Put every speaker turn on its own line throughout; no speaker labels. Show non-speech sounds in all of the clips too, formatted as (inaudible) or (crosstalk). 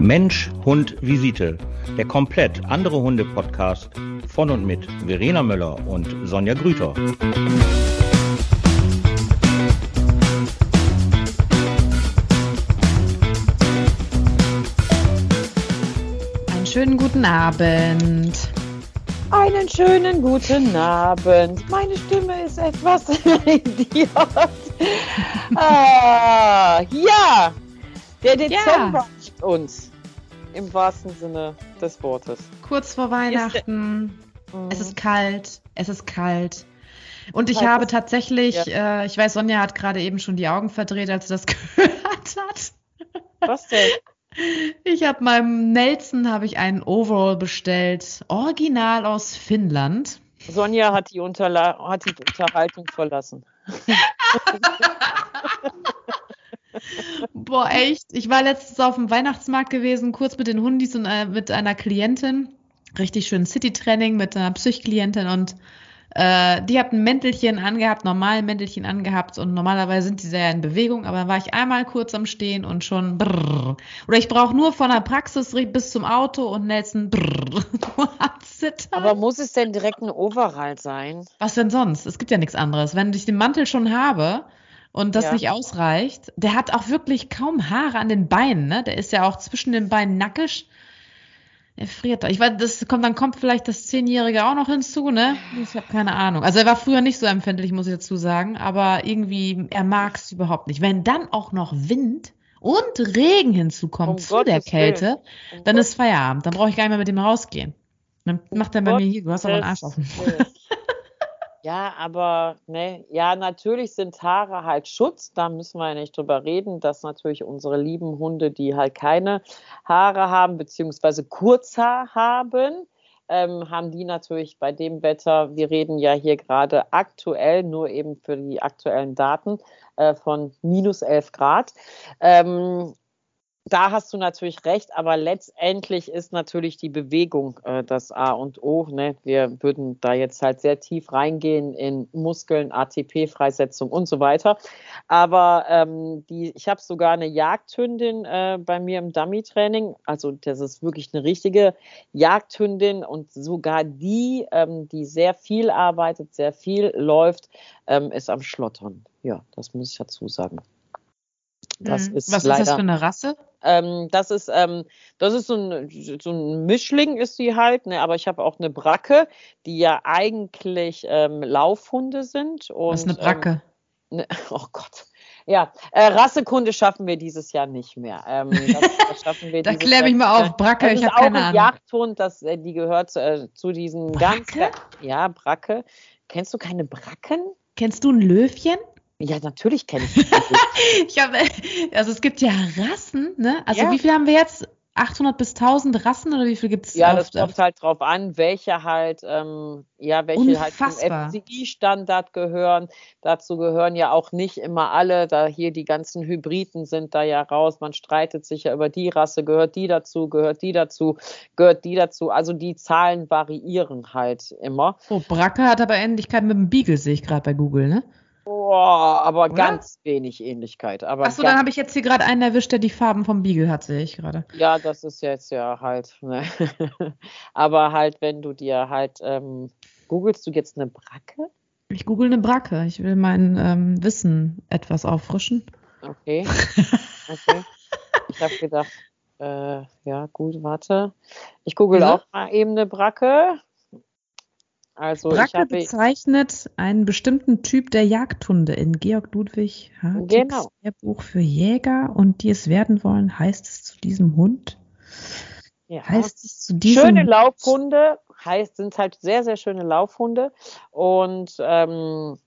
Mensch, Hund, Visite. Der komplett andere Hunde-Podcast von und mit Verena Möller und Sonja Grüter.
Einen schönen guten Abend.
Einen schönen guten Abend. Meine Stimme ist etwas (laughs) idiot. ah, ja, der Dezember ja. uns. Im wahrsten Sinne des Wortes.
Kurz vor Weihnachten. Es ist kalt. Es ist kalt. Und ich habe tatsächlich, ja. äh, ich weiß, Sonja hat gerade eben schon die Augen verdreht, als sie das (laughs) gehört hat.
Was denn?
Ich habe meinem Nelson habe ich einen Overall bestellt, original aus Finnland.
Sonja hat die, Unterla hat die Unterhaltung verlassen. (laughs)
Boah, echt. Ich war letztens auf dem Weihnachtsmarkt gewesen, kurz mit den Hundis und äh, mit einer Klientin. Richtig schön City-Training mit einer Psych-Klientin und äh, die hat ein Mäntelchen angehabt, normal Mäntelchen angehabt und normalerweise sind die sehr in Bewegung, aber dann war ich einmal kurz am Stehen und schon brrr. Oder ich brauche nur von der Praxis bis zum Auto und Nelson brrr. (laughs)
aber muss es denn direkt ein Overall sein?
Was denn sonst? Es gibt ja nichts anderes. Wenn ich den Mantel schon habe, und das ja. nicht ausreicht. Der hat auch wirklich kaum Haare an den Beinen, ne? Der ist ja auch zwischen den Beinen nackig. Er friert da. Ich weiß, das kommt, dann kommt vielleicht das Zehnjährige auch noch hinzu, ne? Ich habe keine Ahnung. Also er war früher nicht so empfindlich, muss ich dazu sagen, aber irgendwie, er mag es überhaupt nicht. Wenn dann auch noch Wind und Regen hinzukommt um zu Gottes der Kälte, um dann Gott. ist Feierabend. Dann brauche ich gar nicht mehr mit dem rausgehen. Dann macht er bei mir hier, du hast aber einen Arsch offen. (laughs)
Ja, aber ne, ja, natürlich sind Haare halt Schutz, da müssen wir ja nicht drüber reden, dass natürlich unsere lieben Hunde, die halt keine Haare haben, beziehungsweise Kurzhaar haben, ähm, haben die natürlich bei dem Wetter, wir reden ja hier gerade aktuell, nur eben für die aktuellen Daten, äh, von minus 11 Grad. Ähm, da hast du natürlich recht, aber letztendlich ist natürlich die Bewegung äh, das A und O. Ne? Wir würden da jetzt halt sehr tief reingehen in Muskeln, ATP-Freisetzung und so weiter. Aber ähm, die, ich habe sogar eine Jagdhündin äh, bei mir im Dummy-Training. Also das ist wirklich eine richtige Jagdhündin und sogar die, ähm, die sehr viel arbeitet, sehr viel läuft, ähm, ist am Schlottern. Ja, das muss ich dazu sagen.
Das mhm. ist Was leider, ist das für eine Rasse?
Ähm, das ist, ähm, das ist so ein, so ein Mischling ist sie halt, ne? aber ich habe auch eine Bracke, die ja eigentlich ähm, Laufhunde sind. Und,
Was ist eine Bracke?
Ähm, ne, (laughs) oh Gott. Ja, äh, Rassekunde schaffen wir dieses Jahr nicht mehr. Ähm, (laughs) das,
das da kläre ich mal auf. Bracke, das ich habe keine Ahnung.
Jagdhund, das, äh, die gehört äh, zu diesen Bracke? ganz. Ja, Bracke. Kennst du keine Bracken?
Kennst du ein Löwchen?
Ja, natürlich kenne ich (laughs) die.
ich habe, also es gibt ja Rassen, ne? Also ja. wie viel haben wir jetzt? 800 bis 1000 Rassen oder wie viel gibt es?
Ja, das kommt halt drauf an, welche halt, ähm, ja, welche Unfassbar. halt zum FCI-Standard gehören. Dazu gehören ja auch nicht immer alle, da hier die ganzen Hybriden sind da ja raus. Man streitet sich ja über die Rasse, gehört die dazu, gehört die dazu, gehört die dazu. Also die Zahlen variieren halt immer.
Oh, Bracke hat aber Ähnlichkeit mit dem Beagle, sehe ich gerade bei Google, ne?
Boah, aber Oder? ganz wenig Ähnlichkeit.
Achso, dann habe ich jetzt hier gerade einen erwischt, der die Farben vom Beagle hat, sehe ich gerade.
Ja, das ist jetzt ja halt. Ne? (laughs) aber halt, wenn du dir halt, ähm, googelst du jetzt eine Bracke?
Ich google eine Bracke. Ich will mein ähm, Wissen etwas auffrischen.
Okay. (laughs) okay. ich habe gedacht, äh, ja, gut, warte. Ich google ja. auch mal eben eine Bracke.
Also Bracke bezeichnet einen bestimmten Typ der Jagdhunde in Georg Ludwig Hartigs genau. Buch für Jäger und die es werden wollen, heißt es zu diesem Hund.
Ja. Heißt es zu diesem Schöne Laufhunde, heißt, sind halt sehr, sehr schöne Laufhunde und ähm,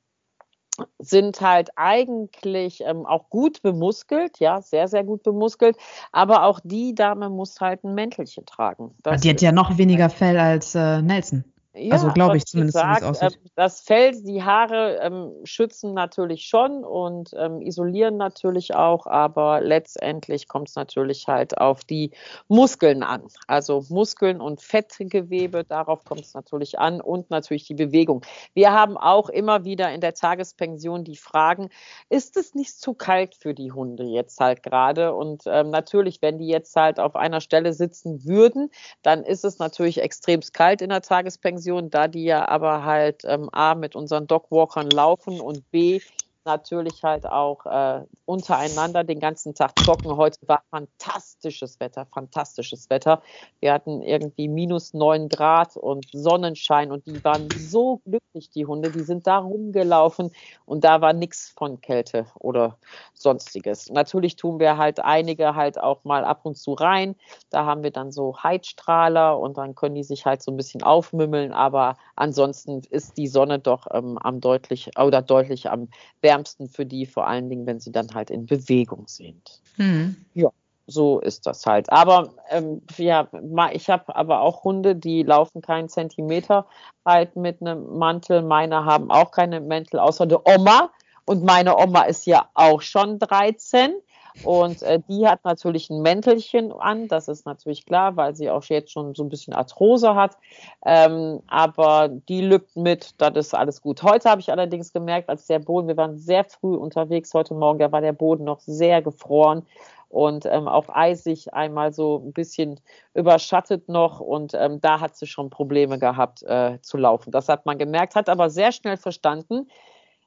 sind halt eigentlich ähm, auch gut bemuskelt, ja, sehr, sehr gut bemuskelt, aber auch die Dame muss halt ein Mäntelchen tragen.
Das die hat ja noch weniger Fell als äh, Nelson. Ja, also glaube ich zumindest,
gesagt, aussieht. Ähm, das Fell, die Haare ähm, schützen natürlich schon und ähm, isolieren natürlich auch, aber letztendlich kommt es natürlich halt auf die Muskeln an. Also Muskeln und Fettgewebe, darauf kommt es natürlich an und natürlich die Bewegung. Wir haben auch immer wieder in der Tagespension die Fragen, ist es nicht zu kalt für die Hunde jetzt halt gerade? Und ähm, natürlich, wenn die jetzt halt auf einer Stelle sitzen würden, dann ist es natürlich extrem kalt in der Tagespension Pension, da die ja aber halt ähm, A mit unseren Dogwalkern laufen und B natürlich halt auch äh, untereinander den ganzen Tag zocken. Heute war fantastisches Wetter, fantastisches Wetter. Wir hatten irgendwie minus neun Grad und Sonnenschein und die waren so glücklich, die Hunde. Die sind da rumgelaufen und da war nichts von Kälte oder sonstiges. Natürlich tun wir halt einige halt auch mal ab und zu rein. Da haben wir dann so Heizstrahler und dann können die sich halt so ein bisschen aufmümmeln. Aber ansonsten ist die Sonne doch ähm, am deutlich oder deutlich am wärmsten wärmsten für die, vor allen Dingen, wenn sie dann halt in Bewegung sind. Mhm. Ja, so ist das halt. Aber ähm, ja, ich habe aber auch Hunde, die laufen keinen Zentimeter halt mit einem Mantel. Meine haben auch keine Mäntel, außer der Oma. Und meine Oma ist ja auch schon 13. Und äh, die hat natürlich ein Mäntelchen an, das ist natürlich klar, weil sie auch jetzt schon so ein bisschen Arthrose hat. Ähm, aber die lübt mit, das ist alles gut. Heute habe ich allerdings gemerkt, als der Boden, wir waren sehr früh unterwegs heute Morgen, da war der Boden noch sehr gefroren und ähm, auch eisig einmal so ein bisschen überschattet noch und ähm, da hat sie schon Probleme gehabt äh, zu laufen. Das hat man gemerkt, hat aber sehr schnell verstanden,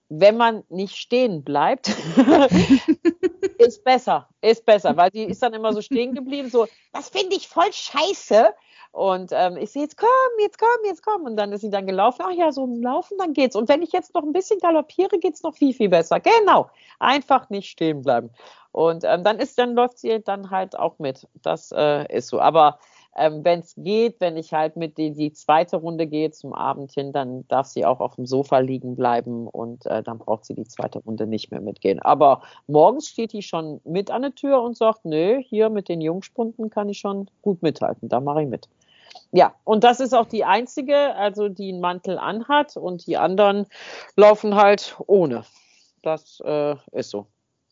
wenn man nicht stehen bleibt, (laughs) (laughs) ist besser, ist besser, weil die ist dann immer so stehen geblieben, so, das finde ich voll scheiße. Und ähm, ich sehe, jetzt komm, jetzt komm, jetzt komm. Und dann ist sie dann gelaufen. Ach ja, so Laufen, dann geht's. Und wenn ich jetzt noch ein bisschen galoppiere, geht's noch viel, viel besser. Genau. Einfach nicht stehen bleiben. Und ähm, dann ist, dann läuft sie dann halt auch mit. Das äh, ist so. Aber ähm, wenn es geht, wenn ich halt mit die, die zweite Runde gehe zum Abend hin, dann darf sie auch auf dem Sofa liegen bleiben und äh, dann braucht sie die zweite Runde nicht mehr mitgehen. Aber morgens steht die schon mit an der Tür und sagt, nö, hier mit den Jungspunden kann ich schon gut mithalten, da mache ich mit. Ja, und das ist auch die einzige, also die einen Mantel anhat und die anderen laufen halt ohne. Das äh, ist so.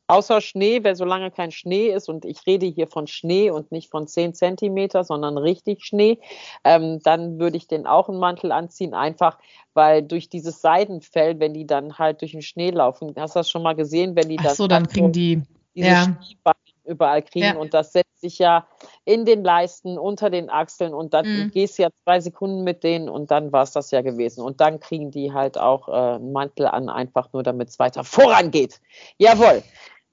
Außer Schnee, weil solange kein Schnee ist, und ich rede hier von Schnee und nicht von 10 Zentimeter, sondern richtig Schnee, ähm, dann würde ich den auch einen Mantel anziehen, einfach weil durch dieses Seidenfell, wenn die dann halt durch den Schnee laufen, hast du das schon mal gesehen, wenn die
Ach so, dann kriegen die
diese ja. überall kriegen ja. und das setzt sich ja in den Leisten, unter den Achseln und dann mhm. gehst ja zwei Sekunden mit denen und dann war es das ja gewesen. Und dann kriegen die halt auch äh, einen Mantel an, einfach nur damit es weiter vorangeht. Jawohl.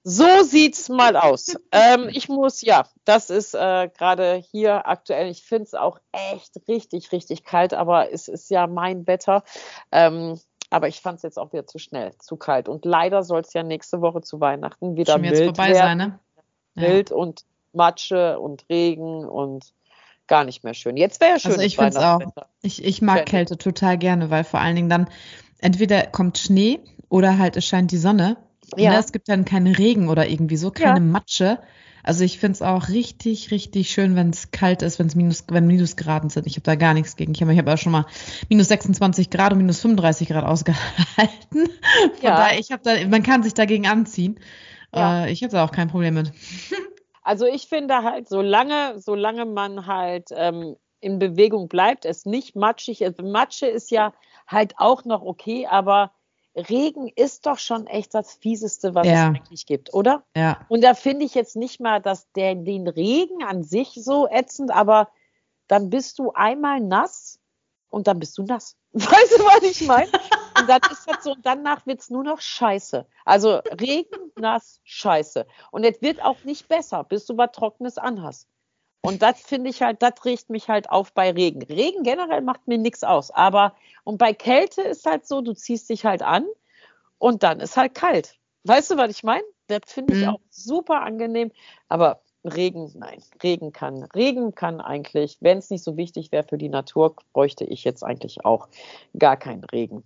So sieht's mal aus. ähm, ich muss, ja, das ist äh, gerade hier aktuell. Ich finde es auch echt richtig, richtig kalt, aber es ist ja mein Wetter. Ähm, aber ich fand es jetzt auch wieder zu schnell, zu kalt. Und leider soll es ja nächste Woche zu Weihnachten wieder Schon mild vorbei werden. sein, ne? Ja. Mild und Matsche und Regen und gar nicht mehr schön. Jetzt wäre ja schön.
Also ich finde es auch. Ich, ich mag Kälte total gerne, weil vor allen Dingen dann entweder kommt Schnee oder halt es scheint die Sonne ja. Ne, es gibt dann keinen Regen oder irgendwie so, keine ja. Matsche. Also ich finde es auch richtig, richtig schön, wenn es kalt ist, wenn es minus, wenn Minusgraden sind. Ich habe da gar nichts gegen. Ich habe hab auch schon mal minus 26 Grad und minus 35 Grad ausgehalten. Von ja. daher, ich habe da, man kann sich dagegen anziehen. Ja. Äh, ich habe da auch kein Problem mit. (laughs)
Also ich finde halt, solange, solange man halt ähm, in Bewegung bleibt, es nicht matschig ist. Matsche ist ja halt auch noch okay, aber Regen ist doch schon echt das Fieseste, was ja. es eigentlich gibt, oder?
Ja.
Und da finde ich jetzt nicht mal, dass der, den Regen an sich so ätzend, aber dann bist du einmal nass und dann bist du nass. (laughs) Weißt du, was ich meine? Und dann ist das so, und danach wird es nur noch scheiße. Also Regen, nass, scheiße. Und es wird auch nicht besser, bis du was Trockenes anhast. Und das finde ich halt, das riecht mich halt auf bei Regen. Regen generell macht mir nichts aus. Aber, und bei Kälte ist halt so, du ziehst dich halt an und dann ist halt kalt. Weißt du, was ich meine? Das finde ich mhm. auch super angenehm. Aber Regen, nein, Regen kann, Regen kann eigentlich, wenn es nicht so wichtig wäre für die Natur, bräuchte ich jetzt eigentlich auch gar keinen Regen.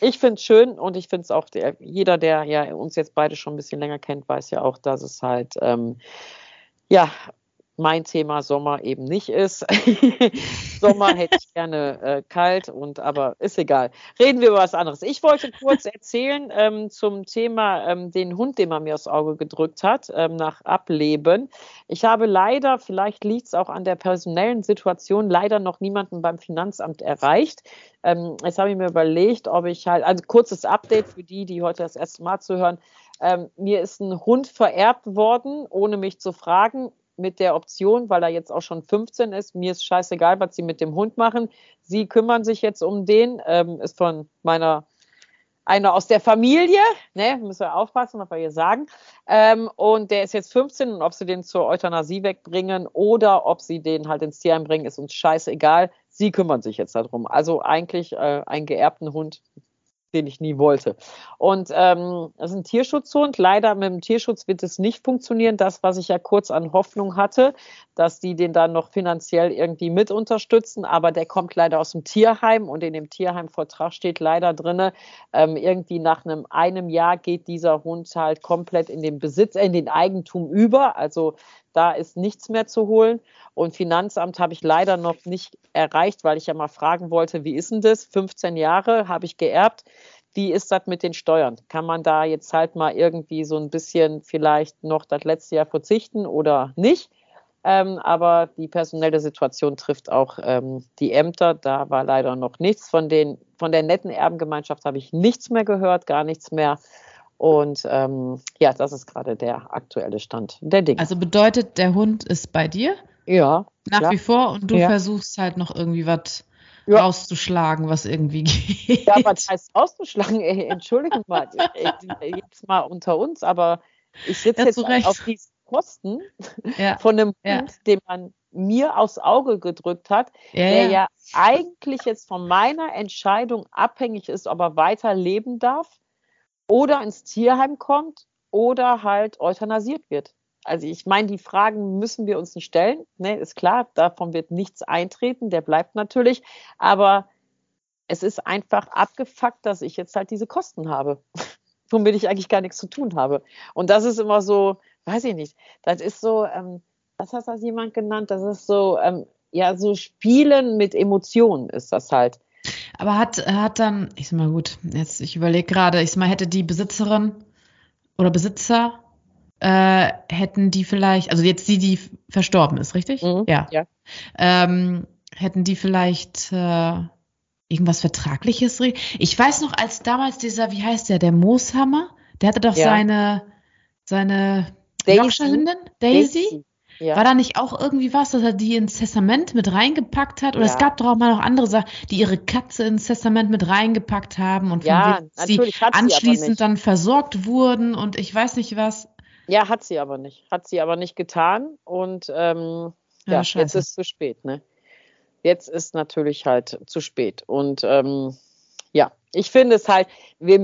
Ich finde es schön und ich finde es auch, der, jeder, der ja uns jetzt beide schon ein bisschen länger kennt, weiß ja auch, dass es halt, ähm, ja, mein Thema Sommer eben nicht ist. (laughs) Sommer hätte ich gerne äh, kalt und aber ist egal. Reden wir über was anderes. Ich wollte kurz erzählen ähm, zum Thema ähm, den Hund, den man mir aufs Auge gedrückt hat, ähm, nach Ableben. Ich habe leider, vielleicht liegt es auch an der personellen Situation, leider noch niemanden beim Finanzamt erreicht. Ähm, jetzt habe ich mir überlegt, ob ich halt, also kurzes Update für die, die heute das erste Mal zuhören. Ähm, mir ist ein Hund vererbt worden, ohne mich zu fragen mit der Option, weil er jetzt auch schon 15 ist, mir ist scheißegal, was sie mit dem Hund machen. Sie kümmern sich jetzt um den, ähm, ist von meiner einer aus der Familie, ne, müssen wir aufpassen, was wir hier sagen. Ähm, und der ist jetzt 15 und ob sie den zur Euthanasie wegbringen oder ob sie den halt ins Tierheim bringen, ist uns scheißegal. Sie kümmern sich jetzt darum. Also eigentlich äh, einen geerbten Hund den ich nie wollte. Und ähm, das ist ein Tierschutzhund. Leider mit dem Tierschutz wird es nicht funktionieren. Das, was ich ja kurz an Hoffnung hatte, dass die den dann noch finanziell irgendwie mit unterstützen. Aber der kommt leider aus dem Tierheim und in dem Tierheimvortrag steht leider drin, ähm, irgendwie nach einem, einem Jahr geht dieser Hund halt komplett in den Besitz, in den Eigentum über. Also da ist nichts mehr zu holen. Und Finanzamt habe ich leider noch nicht erreicht, weil ich ja mal fragen wollte, wie ist denn das? 15 Jahre habe ich geerbt. Wie ist das mit den Steuern? Kann man da jetzt halt mal irgendwie so ein bisschen vielleicht noch das letzte Jahr verzichten oder nicht? Ähm, aber die personelle Situation trifft auch ähm, die Ämter. Da war leider noch nichts. Von, den, von der netten Erbengemeinschaft habe ich nichts mehr gehört, gar nichts mehr. Und ähm, ja, das ist gerade der aktuelle Stand der Dinge.
Also bedeutet, der Hund ist bei dir?
Ja.
Nach klar. wie vor und du ja. versuchst halt noch irgendwie was ja. rauszuschlagen, was irgendwie geht.
Ja, was heißt rauszuschlagen? Ey, Entschuldigung mal, jetzt mal unter uns, aber ich sitze ja, jetzt auf diesen Posten ja. von einem Hund, den man mir aufs Auge gedrückt hat, der ja eigentlich jetzt von meiner Entscheidung abhängig ist, ob er weiter leben darf oder ins Tierheim kommt oder halt euthanasiert wird. Also ich meine, die Fragen müssen wir uns nicht stellen. Ne, ist klar, davon wird nichts eintreten, der bleibt natürlich. Aber es ist einfach abgefuckt, dass ich jetzt halt diese Kosten habe, (laughs) womit ich eigentlich gar nichts zu tun habe. Und das ist immer so, weiß ich nicht, das ist so, ähm, was hat das jemand genannt? Das ist so, ähm, ja, so Spielen mit Emotionen ist das halt.
Aber hat, hat dann, ich sag mal gut, jetzt, ich überlege gerade, ich sag mal, hätte die Besitzerin oder Besitzer, äh, hätten die vielleicht, also jetzt die, die verstorben ist, richtig?
Mhm, ja. ja.
Ähm, hätten die vielleicht äh, irgendwas Vertragliches? Ich weiß noch, als damals dieser, wie heißt der, der Mooshammer, der hatte doch ja. seine, seine
Daisy.
Daisy. Daisy. Ja. War da nicht auch irgendwie was, dass er die ins Testament mit reingepackt hat? Oder ja. es gab doch auch mal noch andere Sachen, die ihre Katze ins Testament mit reingepackt haben und
ja,
sie anschließend dann versorgt wurden und ich weiß nicht was.
Ja, hat sie aber nicht. Hat sie aber nicht getan. Und ähm, ja, ja jetzt ist es zu spät, ne? Jetzt ist natürlich halt zu spät. Und ähm, ja, ich finde es halt, wir,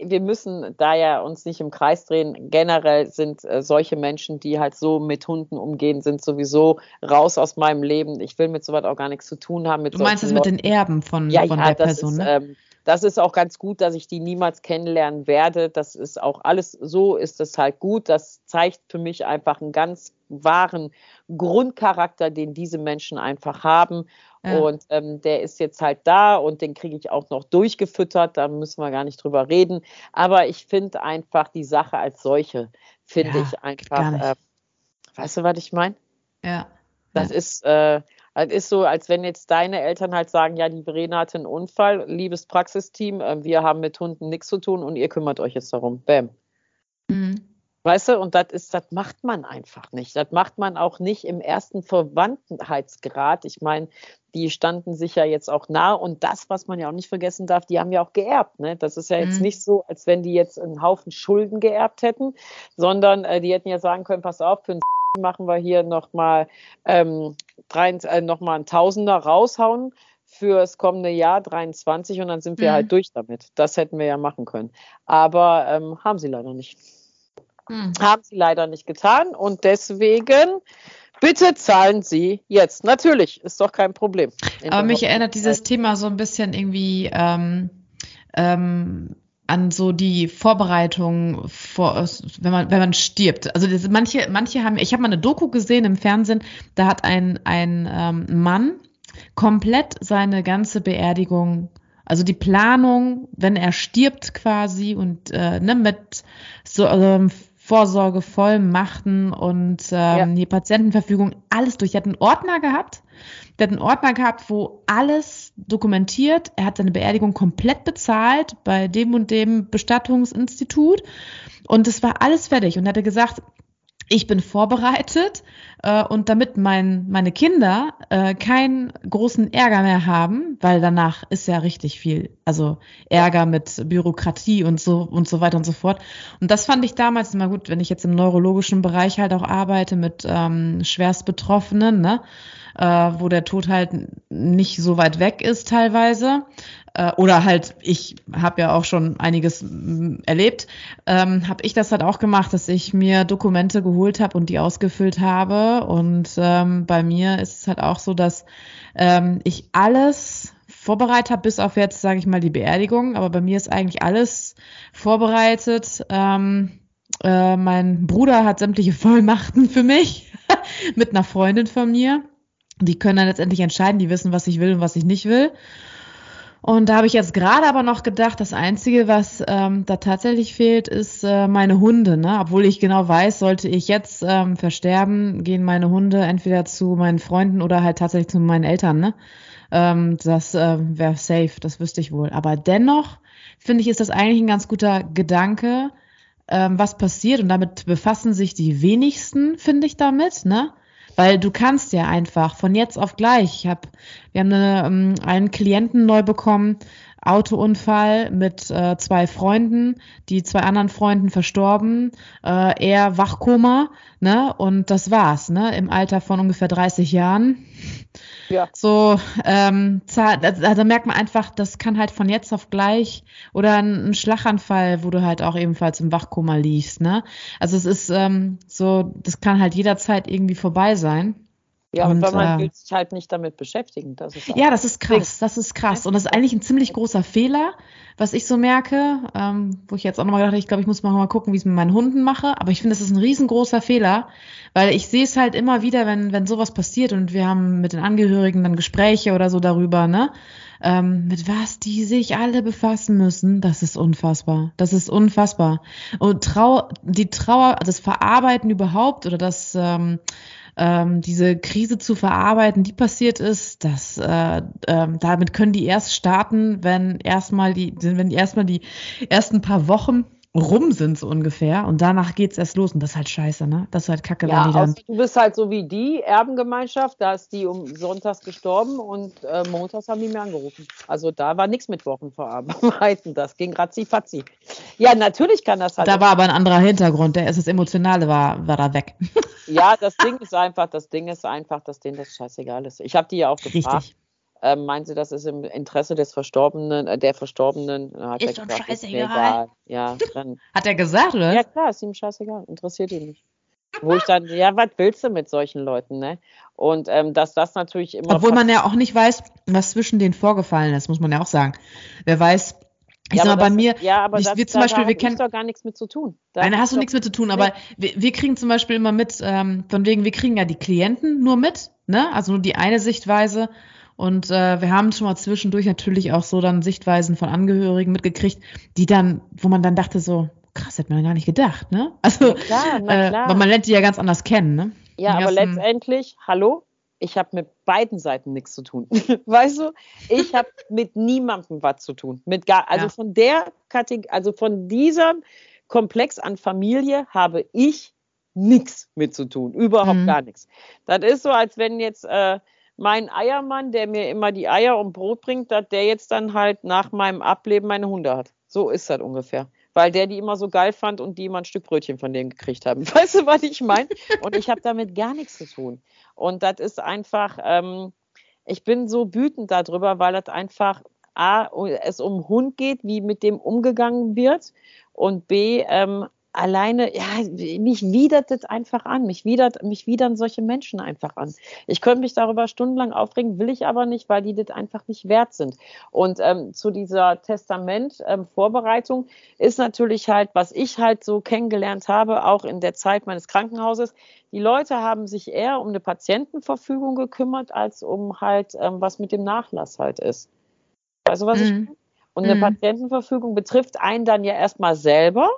wir müssen da ja uns nicht im Kreis drehen. Generell sind äh, solche Menschen, die halt so mit Hunden umgehen, sind sowieso raus aus meinem Leben. Ich will mit sowas auch gar nichts zu tun haben. Mit
du meinst das mit den Erben von,
ja,
von
ja,
der Person,
ist,
ne?
Ähm, das ist auch ganz gut, dass ich die niemals kennenlernen werde. Das ist auch alles so, ist es halt gut. Das zeigt für mich einfach einen ganz wahren Grundcharakter, den diese Menschen einfach haben. Ja. Und ähm, der ist jetzt halt da und den kriege ich auch noch durchgefüttert. Da müssen wir gar nicht drüber reden. Aber ich finde einfach die Sache als solche, finde ja, ich einfach. Äh, weißt du, was ich meine?
Ja.
Das ja. ist. Äh, es ist so, als wenn jetzt deine Eltern halt sagen, ja, die Verena hatte einen Unfall, liebes Praxisteam, äh, wir haben mit Hunden nichts zu tun und ihr kümmert euch jetzt darum. Bäm. Weißt du, und das ist, das macht man einfach nicht. Das macht man auch nicht im ersten Verwandtheitsgrad. Ich meine, die standen sich ja jetzt auch nah und das, was man ja auch nicht vergessen darf, die haben ja auch geerbt. Ne? Das ist ja jetzt mhm. nicht so, als wenn die jetzt einen Haufen Schulden geerbt hätten, sondern äh, die hätten ja sagen können, pass auf, für einen (laughs) machen wir hier nochmal ähm, äh, noch einen Tausender raushauen fürs kommende Jahr 23 und dann sind wir halt mhm. halt durch damit. Das hätten wir ja machen können. Aber ähm, haben sie leider nicht. Hm. Haben sie leider nicht getan und deswegen bitte zahlen Sie jetzt. Natürlich, ist doch kein Problem.
Aber mich erinnert dieses Thema so ein bisschen irgendwie ähm, ähm, an so die Vorbereitung vor, wenn man wenn man stirbt. Also das, manche manche haben ich habe mal eine Doku gesehen im Fernsehen, da hat ein ein ähm, Mann komplett seine ganze Beerdigung also die Planung, wenn er stirbt quasi und äh, ne, mit so ähm, Vorsorgevollmachten und ähm, ja. die Patientenverfügung, alles durch. Er hat einen Ordner gehabt, der hat einen Ordner gehabt, wo alles dokumentiert. Er hat seine Beerdigung komplett bezahlt bei dem und dem Bestattungsinstitut und es war alles fertig. Und er hatte gesagt, ich bin vorbereitet äh, und damit mein, meine Kinder äh, keinen großen Ärger mehr haben, weil danach ist ja richtig viel, also Ärger mit Bürokratie und so und so weiter und so fort. Und das fand ich damals immer gut, wenn ich jetzt im neurologischen Bereich halt auch arbeite mit ähm, schwerst Betroffenen, ne? Äh, wo der Tod halt nicht so weit weg ist teilweise. Äh, oder halt, ich habe ja auch schon einiges mm, erlebt, ähm, habe ich das halt auch gemacht, dass ich mir Dokumente geholt habe und die ausgefüllt habe. Und ähm, bei mir ist es halt auch so, dass ähm, ich alles vorbereitet habe, bis auf jetzt, sage ich mal, die Beerdigung. Aber bei mir ist eigentlich alles vorbereitet. Ähm, äh, mein Bruder hat sämtliche Vollmachten für mich (laughs) mit einer Freundin von mir. Die können dann letztendlich entscheiden, die wissen, was ich will und was ich nicht will. Und da habe ich jetzt gerade aber noch gedacht, das Einzige, was ähm, da tatsächlich fehlt, ist äh, meine Hunde. Ne? Obwohl ich genau weiß, sollte ich jetzt ähm, versterben, gehen meine Hunde entweder zu meinen Freunden oder halt tatsächlich zu meinen Eltern. Ne? Ähm, das äh, wäre safe, das wüsste ich wohl. Aber dennoch finde ich, ist das eigentlich ein ganz guter Gedanke, ähm, was passiert. Und damit befassen sich die wenigsten, finde ich damit. Ne? Weil du kannst ja einfach von jetzt auf gleich. Ich hab, wir haben eine, ähm, einen Klienten neu bekommen, Autounfall mit äh, zwei Freunden, die zwei anderen Freunden verstorben, äh, er Wachkoma, ne? Und das war's, ne? Im Alter von ungefähr 30 Jahren. Ja. So, ähm, da, da merkt man einfach, das kann halt von jetzt auf gleich oder ein, ein Schlaganfall, wo du halt auch ebenfalls im Wachkoma liegst, ne? Also es ist ähm, so, das kann halt jederzeit irgendwie vorbei sein.
Ja, und, und man äh, will sich halt nicht damit beschäftigen.
Das ist ja, das ist krass, das ist krass. Und das ist eigentlich ein ziemlich großer Fehler, was ich so merke, ähm, wo ich jetzt auch nochmal gedacht habe, ich glaube, ich muss mal gucken, wie ich es mit meinen Hunden mache. Aber ich finde, das ist ein riesengroßer Fehler, weil ich sehe es halt immer wieder, wenn, wenn sowas passiert und wir haben mit den Angehörigen dann Gespräche oder so darüber, ne? Ähm, mit was die sich alle befassen müssen, das ist unfassbar. Das ist unfassbar. Und Trau die Trauer, das Verarbeiten überhaupt oder das ähm, ähm, diese Krise zu verarbeiten, die passiert ist, das, äh, äh, damit können die erst starten, wenn erstmal die, wenn erstmal die ersten paar Wochen rum sind so ungefähr und danach geht's erst los und das ist halt scheiße, ne? Das ist halt kacke,
ja, wenn die dann... Du bist halt so wie die Erbengemeinschaft, da ist die um Sonntags gestorben und äh, montags haben die mir angerufen. Also da war nichts mit Wochen verarbeiten, das ging ratzi fatzi. Ja, natürlich kann das halt...
Da war aber ein anderer Hintergrund, der ist das Emotionale war, war da weg.
ja, das Ding ist einfach, das Ding ist einfach, dass denen das scheißegal ist. Ich habe die ja auch gefragt. Richtig ähm, meinen Sie, das ist im Interesse des Verstorbenen, äh, der Verstorbenen?
Hat ist doch scheißegal. Ja, (laughs) dann, Hat er gesagt, oder?
Ja, klar, ist ihm scheißegal. Interessiert ihn nicht. Wo ich dann, ja, was willst du mit solchen Leuten, ne? Und ähm, dass das natürlich immer.
Obwohl man ja auch nicht weiß, was zwischen denen vorgefallen ist, muss man ja auch sagen. Wer weiß, ich ja, sag mal, bei mir,
ja, aber
ich,
das,
wir zum Beispiel, wir kennen
doch gar nichts mit zu tun.
Da Nein, da hast du nichts mit zu tun, aber wir, wir, kriegen zum Beispiel immer mit, ähm, von wegen, wir kriegen ja die Klienten nur mit, ne? Also nur die eine Sichtweise und äh, wir haben schon mal zwischendurch natürlich auch so dann Sichtweisen von Angehörigen mitgekriegt, die dann, wo man dann dachte so, krass, hätte man gar nicht gedacht, ne? (laughs) Also, na klar, na klar. Äh, weil man lernt die ja ganz anders kennen, ne?
Ja, aber letztendlich, hallo, ich habe mit beiden Seiten nichts zu tun. (laughs) weißt du, ich habe mit niemandem was zu tun. Mit gar, also ja. von der Kategorie, also von diesem Komplex an Familie habe ich nichts mit zu tun. Überhaupt mhm. gar nichts. Das ist so, als wenn jetzt äh, mein Eiermann, der mir immer die Eier und Brot bringt, dass der jetzt dann halt nach meinem Ableben meine Hunde hat. So ist das ungefähr. Weil der die immer so geil fand und die immer ein Stück Brötchen von denen gekriegt haben. (laughs) Weißt du, was ich meine? Und ich habe damit gar nichts zu tun. Und das ist einfach, ähm, ich bin so wütend darüber, weil das einfach A, es um Hund geht, wie mit dem umgegangen wird. Und B, ähm, alleine, ja, mich widert das einfach an. Mich widert, mich widern solche Menschen einfach an. Ich könnte mich darüber stundenlang aufregen, will ich aber nicht, weil die das einfach nicht wert sind. Und ähm, zu dieser Testament-Vorbereitung ähm, ist natürlich halt, was ich halt so kennengelernt habe, auch in der Zeit meines Krankenhauses, die Leute haben sich eher um eine Patientenverfügung gekümmert, als um halt, ähm, was mit dem Nachlass halt ist. Also was mhm. ich und eine mhm. Patientenverfügung betrifft einen dann ja erstmal selber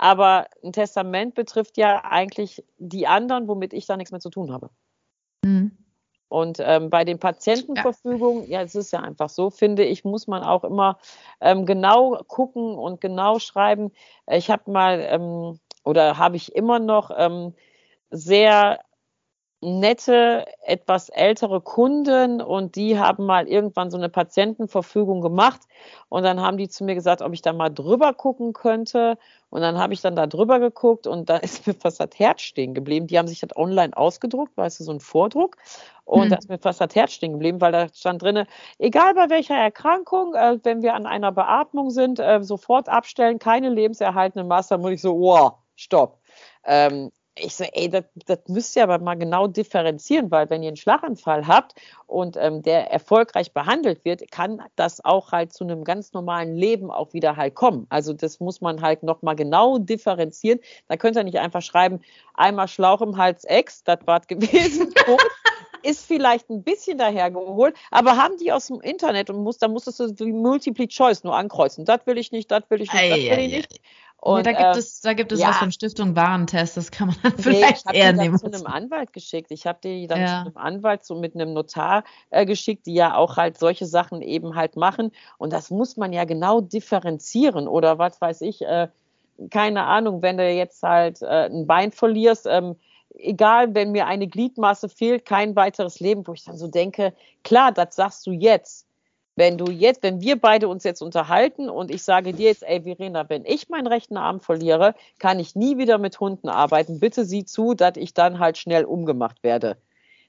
aber ein Testament betrifft ja eigentlich die anderen, womit ich da nichts mehr zu tun habe. Mhm. Und ähm, bei den Patientenverfügungen, ja. ja, es ist ja einfach so, finde ich, muss man auch immer ähm, genau gucken und genau schreiben. Ich habe mal ähm, oder habe ich immer noch ähm, sehr nette, etwas ältere Kunden und die haben mal irgendwann so eine Patientenverfügung gemacht und dann haben die zu mir gesagt, ob ich da mal drüber gucken könnte und dann habe ich dann da drüber geguckt und da ist mir fast das Herz stehen geblieben. Die haben sich das online ausgedruckt, weißt du, so ein Vordruck und mhm. da ist mir fast das Herz stehen geblieben, weil da stand drin, egal bei welcher Erkrankung, äh, wenn wir an einer Beatmung sind, äh, sofort abstellen, keine lebenserhaltenden Maßnahmen und ich so, wow, stopp. Ähm, ich so, ey, das, das müsst ihr aber mal genau differenzieren, weil wenn ihr einen Schlaganfall habt und ähm, der erfolgreich behandelt wird, kann das auch halt zu einem ganz normalen Leben auch wieder halt kommen. Also das muss man halt nochmal genau differenzieren. Da könnt ihr nicht einfach schreiben, einmal Schlauch im Hals Ex, das war gewesen. (laughs) ist vielleicht ein bisschen dahergeholt, aber haben die aus dem Internet und muss, da musstest du die Multiple Choice nur ankreuzen. Das will ich nicht, das will ich nicht, das will ich nicht.
Und, ja, da gibt äh, es, da gibt es ja. was von Stiftung Warentest, das kann man dann vielleicht nee, ich eher nehmen.
Ich habe die zu einem Anwalt geschickt. Ich habe die dann ja. zu einem Anwalt, so mit einem Notar äh, geschickt, die ja auch halt solche Sachen eben halt machen. Und das muss man ja genau differenzieren. Oder was weiß ich, äh, keine Ahnung, wenn du jetzt halt äh, ein Bein verlierst, ähm, egal, wenn mir eine Gliedmasse fehlt, kein weiteres Leben, wo ich dann so denke, klar, das sagst du jetzt. Wenn du jetzt, wenn wir beide uns jetzt unterhalten und ich sage dir jetzt, ey Verena, wenn ich meinen rechten Arm verliere, kann ich nie wieder mit Hunden arbeiten. Bitte sieh zu, dass ich dann halt schnell umgemacht werde.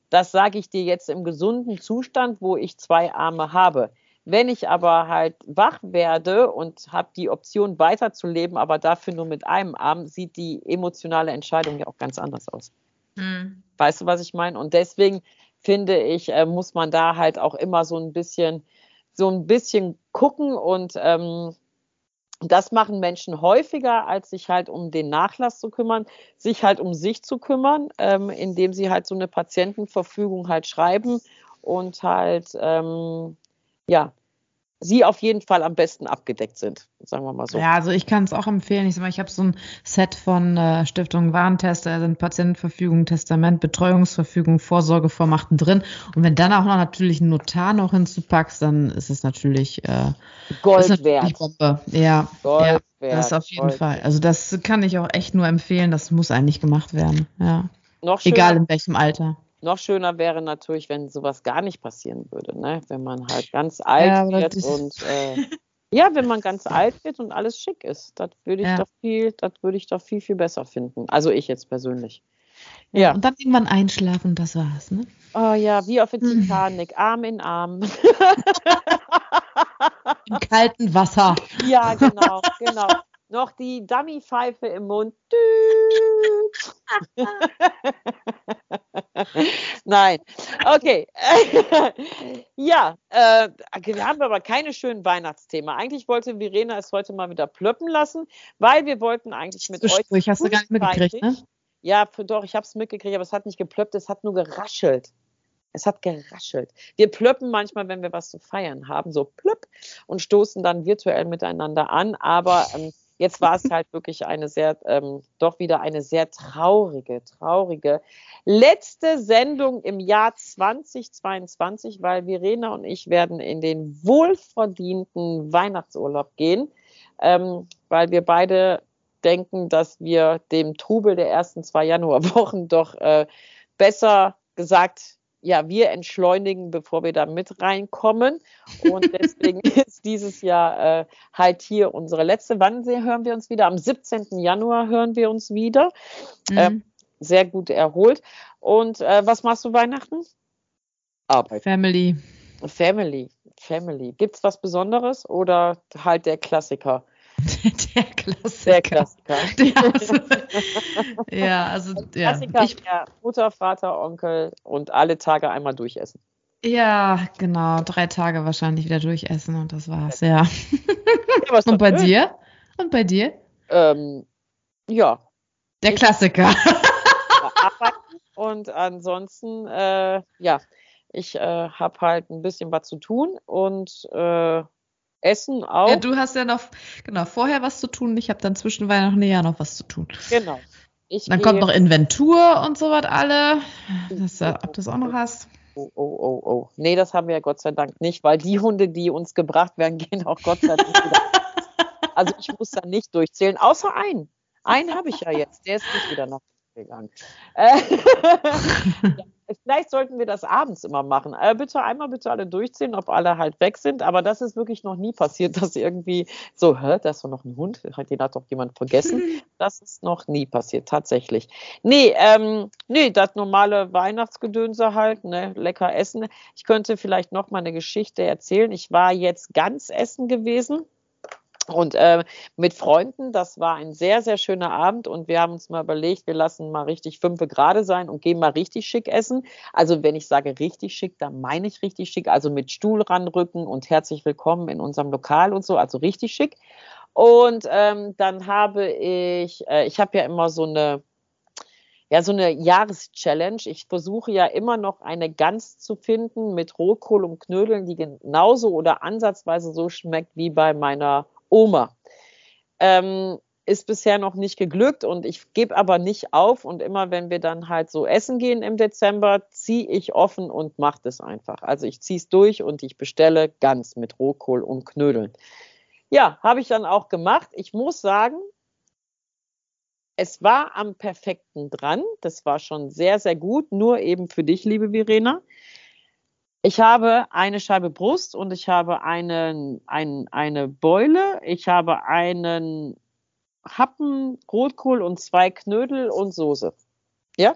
Das sage ich dir jetzt im gesunden Zustand, wo ich zwei Arme habe. Wenn ich aber halt wach werde und habe die Option weiterzuleben, aber dafür nur mit einem Arm, sieht die emotionale Entscheidung ja auch ganz anders aus. Hm. Weißt du, was ich meine? Und deswegen finde ich, äh, muss man da halt auch immer so ein bisschen so ein bisschen gucken und ähm, das machen Menschen häufiger, als sich halt um den Nachlass zu kümmern, sich halt um sich zu kümmern, ähm, indem sie halt so eine Patientenverfügung halt schreiben und halt ähm, ja sie auf jeden Fall am besten abgedeckt sind, sagen wir mal so.
Ja, also ich kann es auch empfehlen. Ich, ich habe so ein Set von äh, Stiftung Warentest, da sind Patientenverfügung, Testament, Betreuungsverfügung, Vorsorgevormachten drin. Und wenn dann auch noch natürlich ein Notar noch hinzupackst, dann ist es natürlich äh,
Gold natürlich wert.
Ja, Gold ja, wert. Das auf jeden Gold Fall. Also das kann ich auch echt nur empfehlen. Das muss eigentlich gemacht werden. Ja. Egal in welchem Alter.
Noch schöner wäre natürlich, wenn sowas gar nicht passieren würde, ne? wenn man halt ganz alt ja, wird und äh, (laughs) ja, wenn man ganz alt wird und alles schick ist. Das würde ich ja. doch viel, das würde ich doch viel, viel besser finden. Also ich jetzt persönlich.
Ja. Und dann irgendwann einschlafen, das war's, ne?
Oh ja, wie auf der hm. Titanic, Arm in Arm. (laughs)
Im kalten Wasser.
Ja, genau, genau noch die Dummy-Pfeife im Mund. (laughs) Nein, okay. (laughs) ja, äh, wir haben aber keine schönen Weihnachtsthema. Eigentlich wollte Verena es heute mal wieder plöppen lassen, weil wir wollten eigentlich mit euch.
Ich hast du gar nicht mitgekriegt, ne?
Ja, doch, ich habe es mitgekriegt, aber es hat nicht geplöppt, es hat nur geraschelt. Es hat geraschelt. Wir plöppen manchmal, wenn wir was zu feiern haben, so plöpp und stoßen dann virtuell miteinander an. Aber ähm, Jetzt war es halt wirklich eine sehr, ähm, doch wieder eine sehr traurige, traurige letzte Sendung im Jahr 2022, weil Verena und ich werden in den wohlverdienten Weihnachtsurlaub gehen, ähm, weil wir beide denken, dass wir dem Trubel der ersten zwei Januarwochen doch äh, besser gesagt ja, wir entschleunigen, bevor wir da mit reinkommen. Und deswegen (laughs) ist dieses Jahr äh, halt hier unsere letzte. Wann hören wir uns wieder? Am 17. Januar hören wir uns wieder. Mhm. Ähm, sehr gut erholt. Und äh, was machst du Weihnachten?
Arbeit. Family.
Family. Family. Gibt es was Besonderes oder halt der Klassiker? (laughs)
Der Klassiker. Der Klassiker. (laughs) Der, also, ja, also ja.
Klassiker, ich, ja. Mutter, Vater, Onkel und alle Tage einmal durchessen.
Ja, genau. Drei Tage wahrscheinlich wieder durchessen und das war's, ja. ja und bei schön. dir? Und bei dir?
Ähm, ja.
Der Klassiker. (laughs)
und ansonsten, äh, ja, ich äh, habe halt ein bisschen was zu tun und äh, Essen auch. Ja,
du hast ja noch, genau, vorher was zu tun. Ich habe dann zwischen Weihnachten ja noch was zu tun.
Genau.
Ich dann kommt noch Inventur und so was alle. Das, äh, ob du das auch noch hast.
Oh, oh, oh, oh. Nee, das haben wir ja Gott sei Dank nicht, weil die Hunde, die uns gebracht werden, (laughs) gehen auch Gott sei Dank wieder. also ich muss da nicht durchzählen, außer einen. Einen habe ich ja jetzt, der ist nicht wieder nach gegangen. Äh, (laughs) vielleicht sollten wir das abends immer machen. Äh, bitte einmal bitte alle durchziehen, ob alle halt weg sind. Aber das ist wirklich noch nie passiert, (laughs) dass irgendwie so, hä, da ist doch noch ein Hund, den hat doch jemand vergessen. (laughs) Das ist noch nie passiert, tatsächlich. Nee, ähm, nee, das normale Weihnachtsgedönse halt, ne, lecker essen. Ich könnte vielleicht noch mal eine Geschichte erzählen. Ich war jetzt ganz essen gewesen und äh, mit Freunden, das war ein sehr, sehr schöner Abend und wir haben uns mal überlegt, wir lassen mal richtig fünfe gerade sein und gehen mal richtig schick essen. Also wenn ich sage richtig schick, dann meine ich richtig schick, also mit Stuhl ranrücken und herzlich willkommen in unserem Lokal und so, also richtig schick. Und ähm, dann habe ich, äh, ich habe ja immer so eine, ja, so eine Jahreschallenge. Ich versuche ja immer noch eine Gans zu finden mit Rotkohl und Knödeln, die genauso oder ansatzweise so schmeckt wie bei meiner Oma. Ähm, ist bisher noch nicht geglückt und ich gebe aber nicht auf und immer wenn wir dann halt so essen gehen im Dezember, ziehe ich offen und mache das einfach. Also ich ziehe es durch und ich bestelle ganz mit Rohkohl und Knödeln. Ja, habe ich dann auch gemacht. Ich muss sagen, es war am perfekten dran. Das war schon sehr, sehr gut. Nur eben für dich, liebe Verena. Ich habe eine Scheibe Brust und ich habe einen, ein, eine Beule. Ich habe einen Happen Rotkohl und zwei Knödel und Soße. Ja?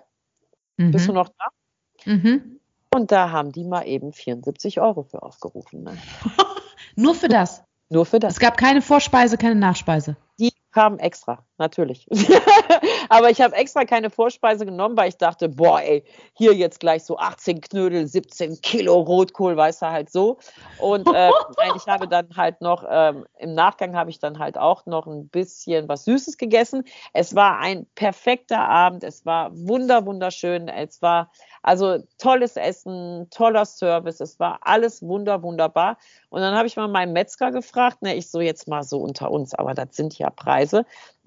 Mhm. Bist du noch da? Mhm. Und da haben die mal eben 74 Euro für aufgerufen. Ne? (laughs)
Nur für das?
Nur für das.
Es gab keine Vorspeise, keine Nachspeise.
Die kamen extra, natürlich. (laughs) Aber ich habe extra keine Vorspeise genommen, weil ich dachte, boah, ey, hier jetzt gleich so 18 Knödel, 17 Kilo Rotkohl, weißt du, halt so. Und äh, (laughs) ich habe dann halt noch, ähm, im Nachgang habe ich dann halt auch noch ein bisschen was Süßes gegessen. Es war ein perfekter Abend, es war wunder, wunderschön, es war also tolles Essen, toller Service, es war alles wunder, wunderbar. Und dann habe ich mal meinen Metzger gefragt, ne, ich so jetzt mal so unter uns, aber das sind ja Preise.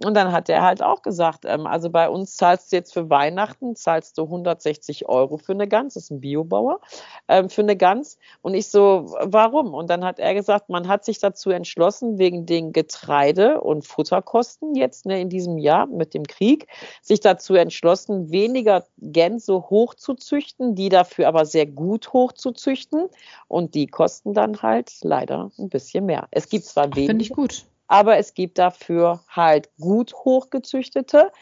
Und dann hat er halt auch gesagt, ähm, also bei uns zahlst du jetzt für Weihnachten, zahlst du 160 Euro für eine Gans, das ist ein Biobauer, ähm, für eine Gans. Und ich so, warum? Und dann hat er gesagt, man hat sich dazu entschlossen, wegen den Getreide- und Futterkosten jetzt ne, in diesem Jahr mit dem Krieg, sich dazu entschlossen, weniger Gänse hochzuzüchten, die dafür aber sehr gut hochzuzüchten. Und die kosten dann halt leider ein bisschen mehr. Es gibt zwar
weniger. Finde ich gut
aber es gibt dafür halt gut hochgezüchtete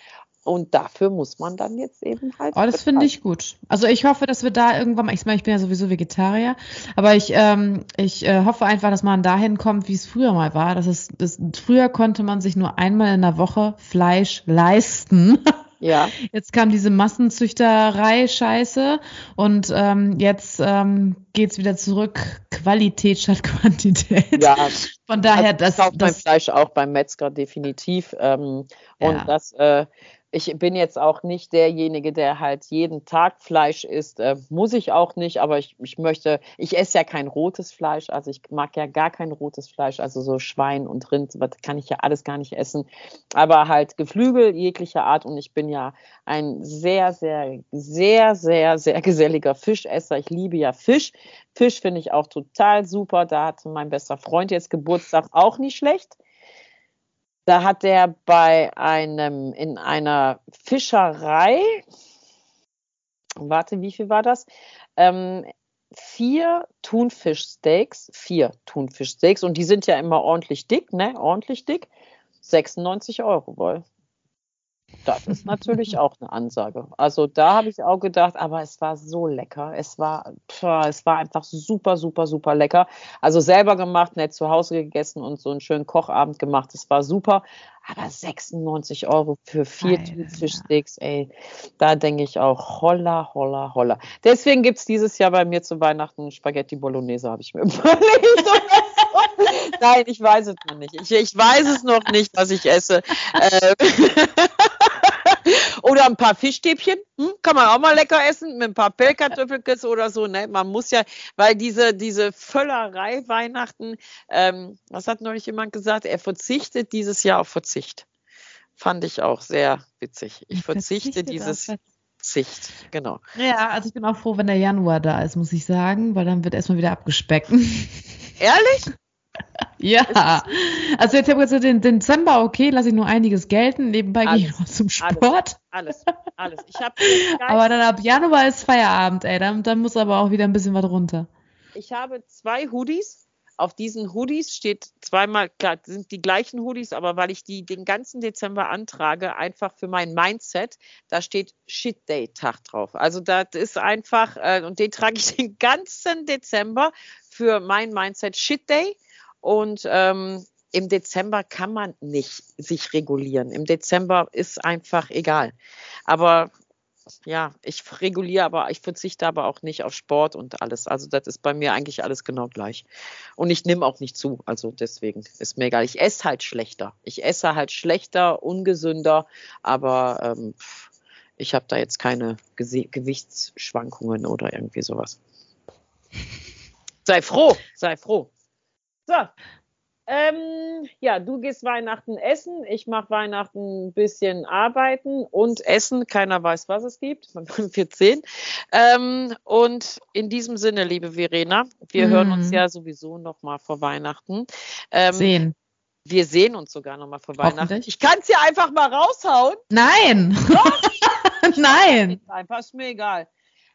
und dafür muss man dann jetzt eben halt.
Oh, das finde ich gut. Also ich hoffe, dass wir da irgendwann mal, ich meine, ich bin ja sowieso Vegetarier, aber ich, ähm, ich äh, hoffe einfach, dass man dahin kommt, wie es früher mal war. Das ist, das, früher konnte man sich nur einmal in der Woche Fleisch leisten. (laughs)
Ja.
Jetzt kam diese Massenzüchterei-Scheiße und ähm, jetzt ähm, geht es wieder zurück, Qualität statt Quantität.
Ja. Von daher, also, das, das, das beim Fleisch auch beim Metzger definitiv. Ähm, ja. Und das äh, ich bin jetzt auch nicht derjenige, der halt jeden Tag Fleisch isst. Äh, muss ich auch nicht, aber ich, ich möchte, ich esse ja kein rotes Fleisch, also ich mag ja gar kein rotes Fleisch, also so Schwein und Rind, was kann ich ja alles gar nicht essen. Aber halt Geflügel jeglicher Art und ich bin ja ein sehr, sehr, sehr, sehr, sehr geselliger Fischesser. Ich liebe ja Fisch. Fisch finde ich auch total super. Da hat mein bester Freund jetzt Geburtstag auch nicht schlecht. Da hat er bei einem, in einer Fischerei, warte, wie viel war das? Ähm, vier Thunfischsteaks, vier Thunfischsteaks und die sind ja immer ordentlich dick, ne? Ordentlich dick. 96 Euro wohl. Das ist natürlich auch eine Ansage. Also da habe ich auch gedacht, aber es war so lecker. Es war, pff, es war einfach super, super, super lecker. Also selber gemacht, nett zu Hause gegessen und so einen schönen Kochabend gemacht. Es war super. Aber 96 Euro für vier Thunfischsteaks, ey, da denke ich auch, holla, holla, holla. Deswegen gibt es dieses Jahr bei mir zu Weihnachten Spaghetti Bolognese, habe ich mir (laughs) überlegt. (laughs) Nein, ich weiß es noch nicht. Ich, ich weiß es noch nicht, was ich esse. (laughs) Oder ein paar Fischstäbchen, hm? kann man auch mal lecker essen, mit ein paar Pellkartoffelkes oder so. Ne? Man muss ja, weil diese, diese Völlerei Weihnachten, ähm, was hat neulich jemand gesagt, er verzichtet dieses Jahr auf Verzicht. Fand ich auch sehr witzig. Ich verzichte dieses Verzicht, genau.
Ja, also ich bin auch froh, wenn der Januar da ist, muss ich sagen, weil dann wird erstmal wieder abgespeckt. (laughs)
Ehrlich? (laughs)
Ja, also jetzt habe ich gesagt, den Dezember, okay, lasse ich nur einiges gelten. Nebenbei gehe ich noch zum Sport.
Alles, (laughs) alles. Ich hab
aber dann ab Januar ist Feierabend, ey. Dann, dann muss aber auch wieder ein bisschen was runter.
Ich habe zwei Hoodies. Auf diesen Hoodies steht zweimal, klar, sind die gleichen Hoodies, aber weil ich die den ganzen Dezember antrage, einfach für mein Mindset, da steht Shit Day Tag drauf. Also das ist einfach, äh, und den trage ich den ganzen Dezember für mein Mindset Shit Day und ähm, im Dezember kann man nicht sich regulieren. Im Dezember ist einfach egal. Aber ja, ich reguliere aber, ich verzichte aber auch nicht auf Sport und alles. Also das ist bei mir eigentlich alles genau gleich. Und ich nehme auch nicht zu. Also deswegen ist mir egal. Ich esse halt schlechter. Ich esse halt schlechter, ungesünder, aber ähm, ich habe da jetzt keine Ge Gewichtsschwankungen oder irgendwie sowas. Sei froh, sei froh. So. Ähm, ja, du gehst Weihnachten essen, ich mache Weihnachten ein bisschen arbeiten und essen. Keiner weiß, was es gibt. (laughs) Man wird sehen. Ähm, und in diesem Sinne, liebe Verena, wir mm. hören uns ja sowieso noch mal vor Weihnachten.
Ähm, sehen.
Wir sehen uns sogar noch mal vor Weihnachten. Ich kann es ja einfach mal raushauen.
Nein. (laughs) Nein.
Einfach ist mir egal.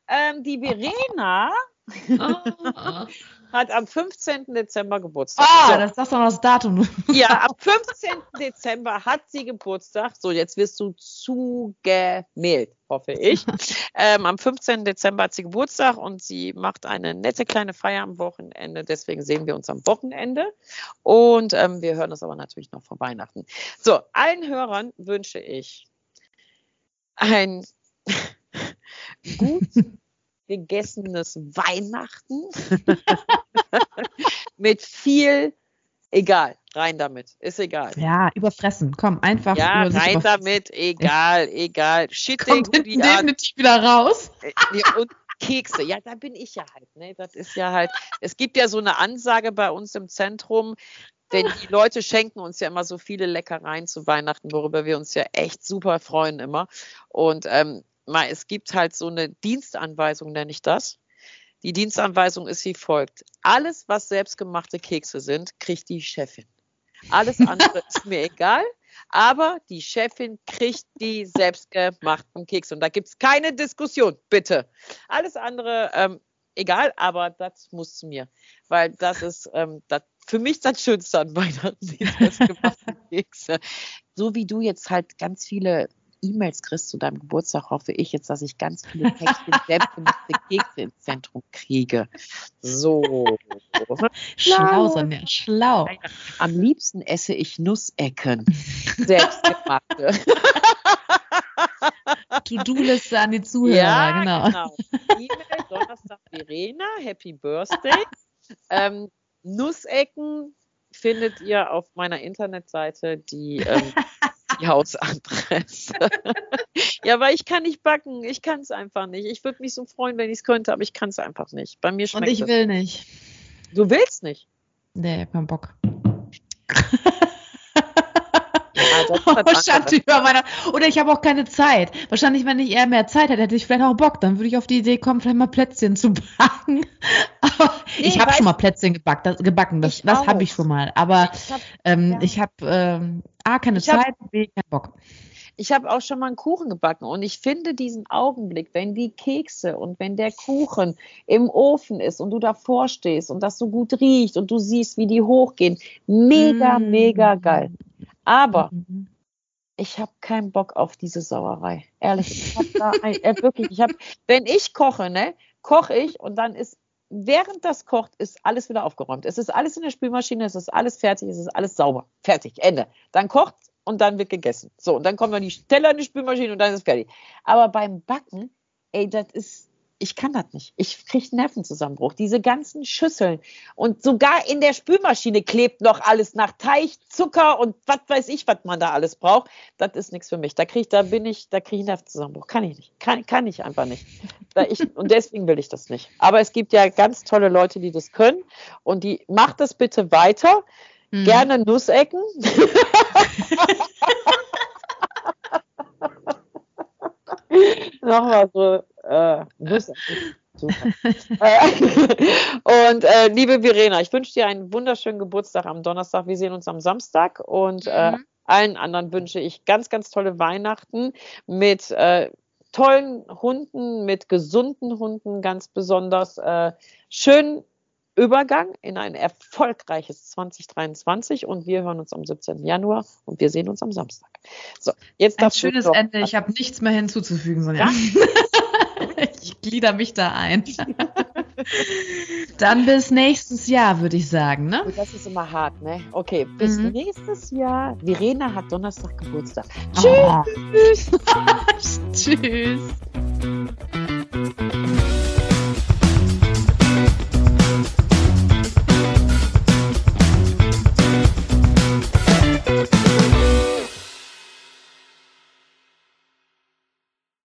Ähm, die Verena (laughs) hat am 15. Dezember Geburtstag.
Ah, so. das ist doch noch das Datum. (laughs)
Ja, am 15. Dezember hat sie Geburtstag. So, jetzt wirst du zugemailt, hoffe ich. ähm, am 15. Dezember hat sie Geburtstag und sie macht eine nette kleine Feier am Wochenende. Deswegen sehen wir uns am Wochenende. Und ähm, wir hören uns aber natürlich noch vor Weihnachten. So, allen Hörern wünsche ich ein (laughs) gut gegessenes Weihnachten (laughs) mit viel, egal, rein damit, ist egal.
Ja, überfressen, komm, einfach.
Ja, rein damit, egal, egal.
Shit, Kommt definitiv wieder raus.
Äh, und Kekse, ja, da bin ich ja halt. Ne? Das ist ja halt, es gibt ja so eine Ansage bei uns im Zentrum, denn die Leute schenken uns ja immer so viele Leckereien zu Weihnachten, worüber wir uns ja echt super freuen immer. Und ähm, es gibt halt so eine Dienstanweisung, nenne ich das. Die Dienstanweisung ist wie folgt. Alles, was selbstgemachte Kekse sind, kriegt die Chefin. Alles andere (laughs) ist mir egal, aber die Chefin kriegt die selbstgemachten Kekse. Und da gibt es keine Diskussion, bitte. Alles andere, ähm, egal, aber das muss zu mir. Weil das ist ähm, das, für mich das Schönste an Weihnachten, die selbstgemachten (laughs) Kekse. So wie du jetzt halt ganz viele E-Mails kriegst zu deinem Geburtstag, hoffe ich jetzt, dass ich ganz viele Päckchen (laughs) selbstgemachte Kekse ins Zentrum kriege. So.
Schlau, Sonja, schlau.
Am liebsten esse ich Nussecken. (laughs) Selbstgemachte.
To-Do-Liste an die Zuhörer, ja, genau. genau.
E-Mail Donnerstag Verena, Happy Birthday. Ähm, Nussecken findet ihr auf meiner Internetseite, die ähm, (laughs) die Hausadresse. (laughs) ja, weil ich kann nicht backen. Ich kann es einfach nicht. Ich würde mich so freuen, wenn ich es könnte, aber ich kann es einfach nicht. Bei mir schmeckt
Und ich will nicht.
Du willst nicht?
Nee, kein Bock. (laughs) Ja, (laughs) über meiner, oder ich habe auch keine Zeit. Wahrscheinlich, wenn ich eher mehr Zeit hätte, hätte ich vielleicht auch Bock. Dann würde ich auf die Idee kommen, vielleicht mal Plätzchen zu (laughs) backen. Aber nee, ich habe schon mal Plätzchen gebackt, das, gebacken. Das, das habe ich schon mal. Aber ich habe ähm, ja. hab, ähm, A, keine ich Zeit, hab, B, keinen Bock.
Ich habe auch schon mal einen Kuchen gebacken und ich finde diesen Augenblick, wenn die Kekse und wenn der Kuchen im Ofen ist und du davor stehst und das so gut riecht und du siehst, wie die hochgehen, mega, mm. mega geil. Aber mm ich habe keinen Bock auf diese Sauerei. Ehrlich, ich habe da ein, äh, wirklich, ich habe, wenn ich koche, ne, koche ich und dann ist während das kocht, ist alles wieder aufgeräumt. Es ist alles in der Spülmaschine, es ist alles fertig, es ist alles sauber. Fertig, Ende. Dann kocht und dann wird gegessen. So, und dann kommen dann die Teller in die Spülmaschine und dann ist es fertig. Aber beim Backen, ey, das ist, ich kann das nicht. Ich kriege Nervenzusammenbruch. Diese ganzen Schüsseln und sogar in der Spülmaschine klebt noch alles nach Teig, Zucker und was weiß ich, was man da alles braucht. Das ist nichts für mich. Da kriege da bin ich, da kriege ich Nervenzusammenbruch. Kann ich nicht. Kann, kann ich einfach nicht. Ich, und deswegen will ich das nicht. Aber es gibt ja ganz tolle Leute, die das können und die macht das bitte weiter. Mhm. Gerne Nussecken. (laughs) (laughs) Nochmal so äh, (laughs) und äh, liebe Verena, ich wünsche dir einen wunderschönen Geburtstag am Donnerstag. Wir sehen uns am Samstag und äh, mhm. allen anderen wünsche ich ganz, ganz tolle Weihnachten mit äh, tollen Hunden, mit gesunden Hunden ganz besonders. Äh, schönen Übergang in ein erfolgreiches 2023 und wir hören uns am 17. Januar und wir sehen uns am Samstag.
So, jetzt ein schönes Ende. Ich habe nichts mehr hinzuzufügen, Sonja. Ja? (laughs) (laughs) ich glieder mich da ein. Dann bis nächstes Jahr, würde ich sagen, ne?
Das ist immer hart, ne? Okay, bis mhm. nächstes Jahr. Verena hat Donnerstag Geburtstag. Oh. Tschüss. (laughs)
Tschüss.